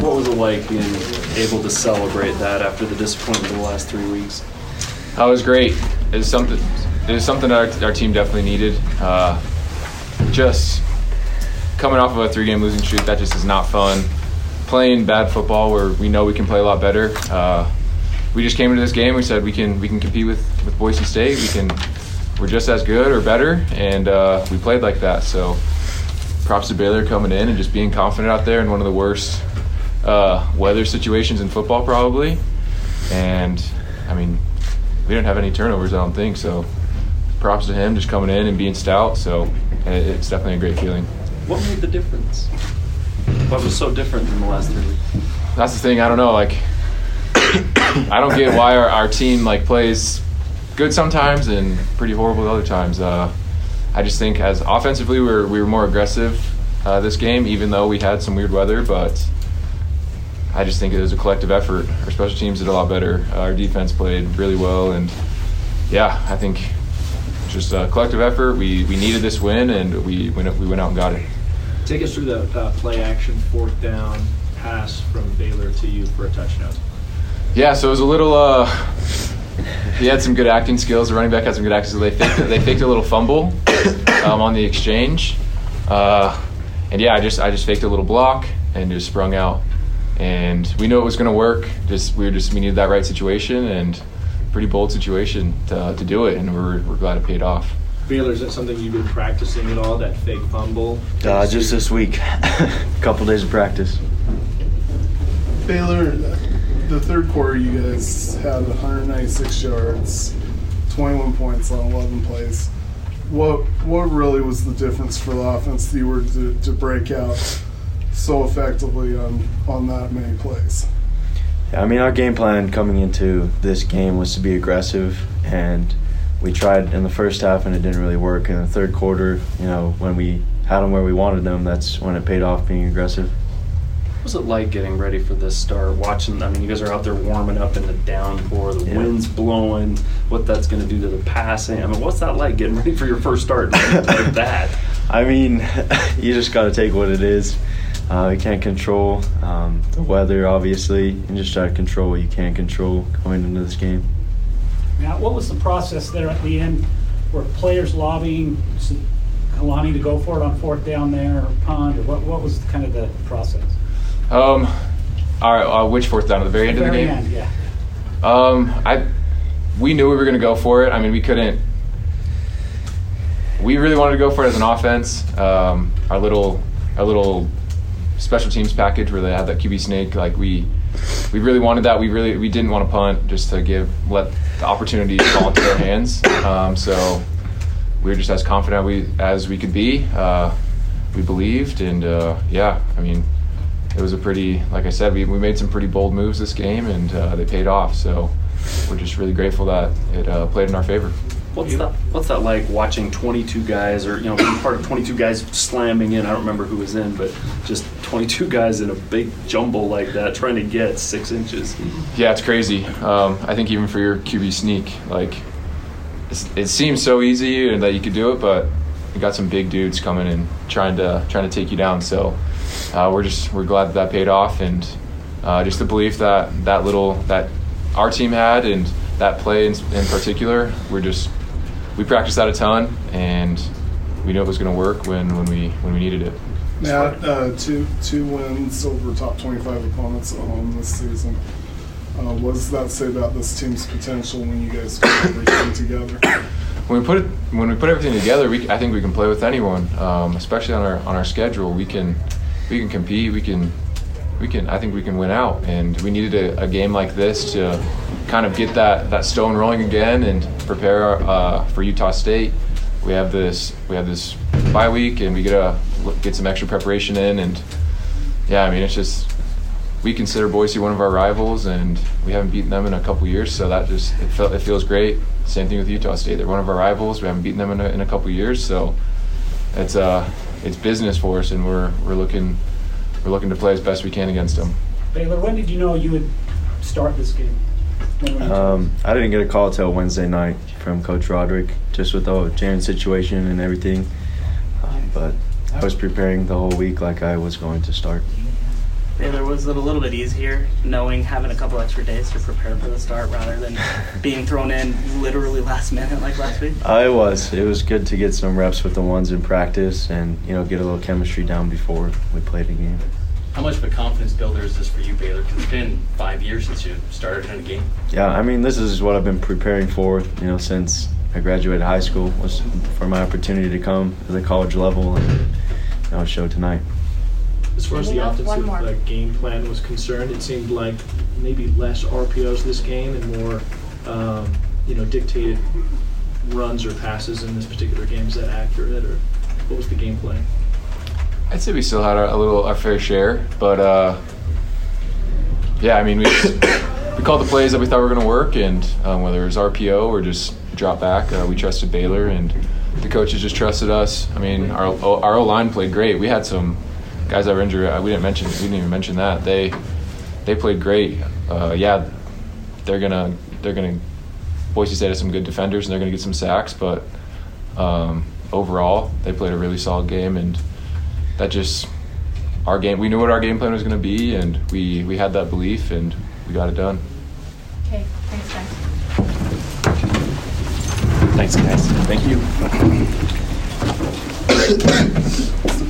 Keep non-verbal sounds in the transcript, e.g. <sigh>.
What was it like being able to celebrate that after the disappointment of the last three weeks? That was great. It was something. It was something that our, our team definitely needed. Uh, just coming off of a three-game losing streak, that just is not fun. Playing bad football where we know we can play a lot better. Uh, we just came into this game. We said we can we can compete with, with Boise State. We can we're just as good or better, and uh, we played like that. So props to Baylor coming in and just being confident out there in one of the worst uh, weather situations in football probably. And I mean, we didn't have any turnovers. I don't think so. Props to him just coming in and being stout. So it's definitely a great feeling. What made the difference? What was so different than the last three weeks? That's the thing. I don't know. Like, <coughs> I don't get why our, our team like plays good sometimes and pretty horrible other times. Uh, I just think as offensively we were we were more aggressive uh, this game, even though we had some weird weather. But I just think it was a collective effort. Our special teams did a lot better. Uh, our defense played really well, and yeah, I think just a collective effort. We we needed this win, and we went we went out and got it. Take us through the uh, play action fourth down pass from Baylor to you for a touchdown. Yeah, so it was a little. Uh, he had some good acting skills. The running back had some good acting skills. They faked, they faked a little fumble um, on the exchange, uh, and yeah, I just I just faked a little block and just sprung out, and we knew it was going to work. Just we were just we needed that right situation and pretty bold situation to, to do it, and we're we're glad it paid off. Baylor, is that something you've been practicing at all? That fake fumble? Uh, just this week, a <laughs> couple days of practice. Baylor, the third quarter, you guys had 196 yards, 21 points on 11 plays. What what really was the difference for the offense that you were to, to break out so effectively on on that many plays? Yeah, I mean, our game plan coming into this game was to be aggressive, and we tried in the first half, and it didn't really work. In the third quarter, you know, when we had them where we wanted them, that's when it paid off being aggressive. What was it like getting ready for this start? Watching, I mean, you guys are out there warming up in the downpour, the Yeah. wind's blowing, what that's going to do to the passing. I mean, what's that like getting ready for your first start like that? <laughs> I mean, <laughs> you just got to take what it is. Uh, you can't control um, the weather, obviously, and just try to control what you can control going into this game. Now, what was the process there at the end? Were players lobbying Kalani to go for it on fourth down there, or punt, or what, what was kind of the process? Um, all right, uh, which fourth down at the very end of the Very game? end, yeah. Um, I we knew we were going to go for it. I mean, we couldn't. We really wanted to go for it as an offense. Um, our little our little special teams package where they had that QB sneak, like we we really wanted that. We really we didn't want to punt just to give let the opportunity fall into their hands. Um, so we were just as confident we as we could be. Uh, we believed, and uh, yeah, I mean, it was a pretty, like I said, we, we made some pretty bold moves this game, and uh, they paid off. So we're just really grateful that it uh, played in our favor. What's that? What's that like watching 22 guys, or you know, being part of 22 guys slamming in? I don't remember who was in, but just 22 guys in a big jumble like that, trying to get six inches. Yeah, it's crazy. Um, I think even for your QB sneak, like it seems so easy and that you could do it, but you got some big dudes coming and trying to trying to take you down. So uh, we're just we're glad that that paid off, and uh, just the belief that that little that our team had and that play in, in particular, we're just we practiced that a ton, and we knew it was going to work when when we when we needed it. Matt, uh, two two wins over top 25 opponents at home this season. Uh, what does that say about this team's potential when you guys put everything together? when we put it when we put everything together, we I think we can play with anyone, um, especially on our on our schedule. We can we can compete. We can we can I think we can win out. And we needed a, a game like this to kind of get that that stone rolling again and prepare uh, for Utah State. We have this we have this bye week, and we get a get some extra preparation in. And yeah, I mean it's just we consider Boise one of our rivals, and we haven't beaten them in a couple years, so that just it, felt, it feels great. Same thing with Utah State; they're one of our rivals. We haven't beaten them in a, in a couple years, so it's uh it's business for us, and we're we're looking we're looking to play as best we can against them. Baylor, when did you know you would start this game? When were you Um, I didn't get a call till Wednesday night from Coach Roderick, just with the whole Jaren situation and everything. Um, but I was preparing the whole week like I was going to start. Baylor was it a little bit easier knowing having a couple extra days to prepare for the start rather than <laughs> being thrown in literally last minute like last week? Uh, it was. It was good to get some reps with the ones in practice and you know get a little chemistry down before we played a game. How much of a confidence builder is this for you, Baylor? Because it's been five years since you started in a game. Yeah, I mean this is what I've been preparing for. You know since I graduated high school was for my opportunity to come to the college level and you know show tonight. As far as the Enough, one offensive uh, game plan was concerned, it seemed like maybe less RPOs this game and more, um, you know, dictated runs or passes in this particular game. Is that accurate, or what was the game plan? I'd say we still had our, a little our fair share, but uh, yeah, I mean we just, <coughs> we called the plays that we thought were going to work, and um, whether it was RPO or just drop back, uh, we trusted Baylor, and the coaches just trusted us. I mean, our our O line played great. We had some guys that were injured. uh, We didn't mention we didn't even mention that they they played great. Uh, yeah, they're gonna they're gonna Boise State has some good defenders, and they're gonna get some sacks, but um, overall they played a really solid game and that just our game. We knew what our game plan was going to be, and we we had that belief, and we got it done. Okay, thanks, guys. Thanks, guys. Thank you.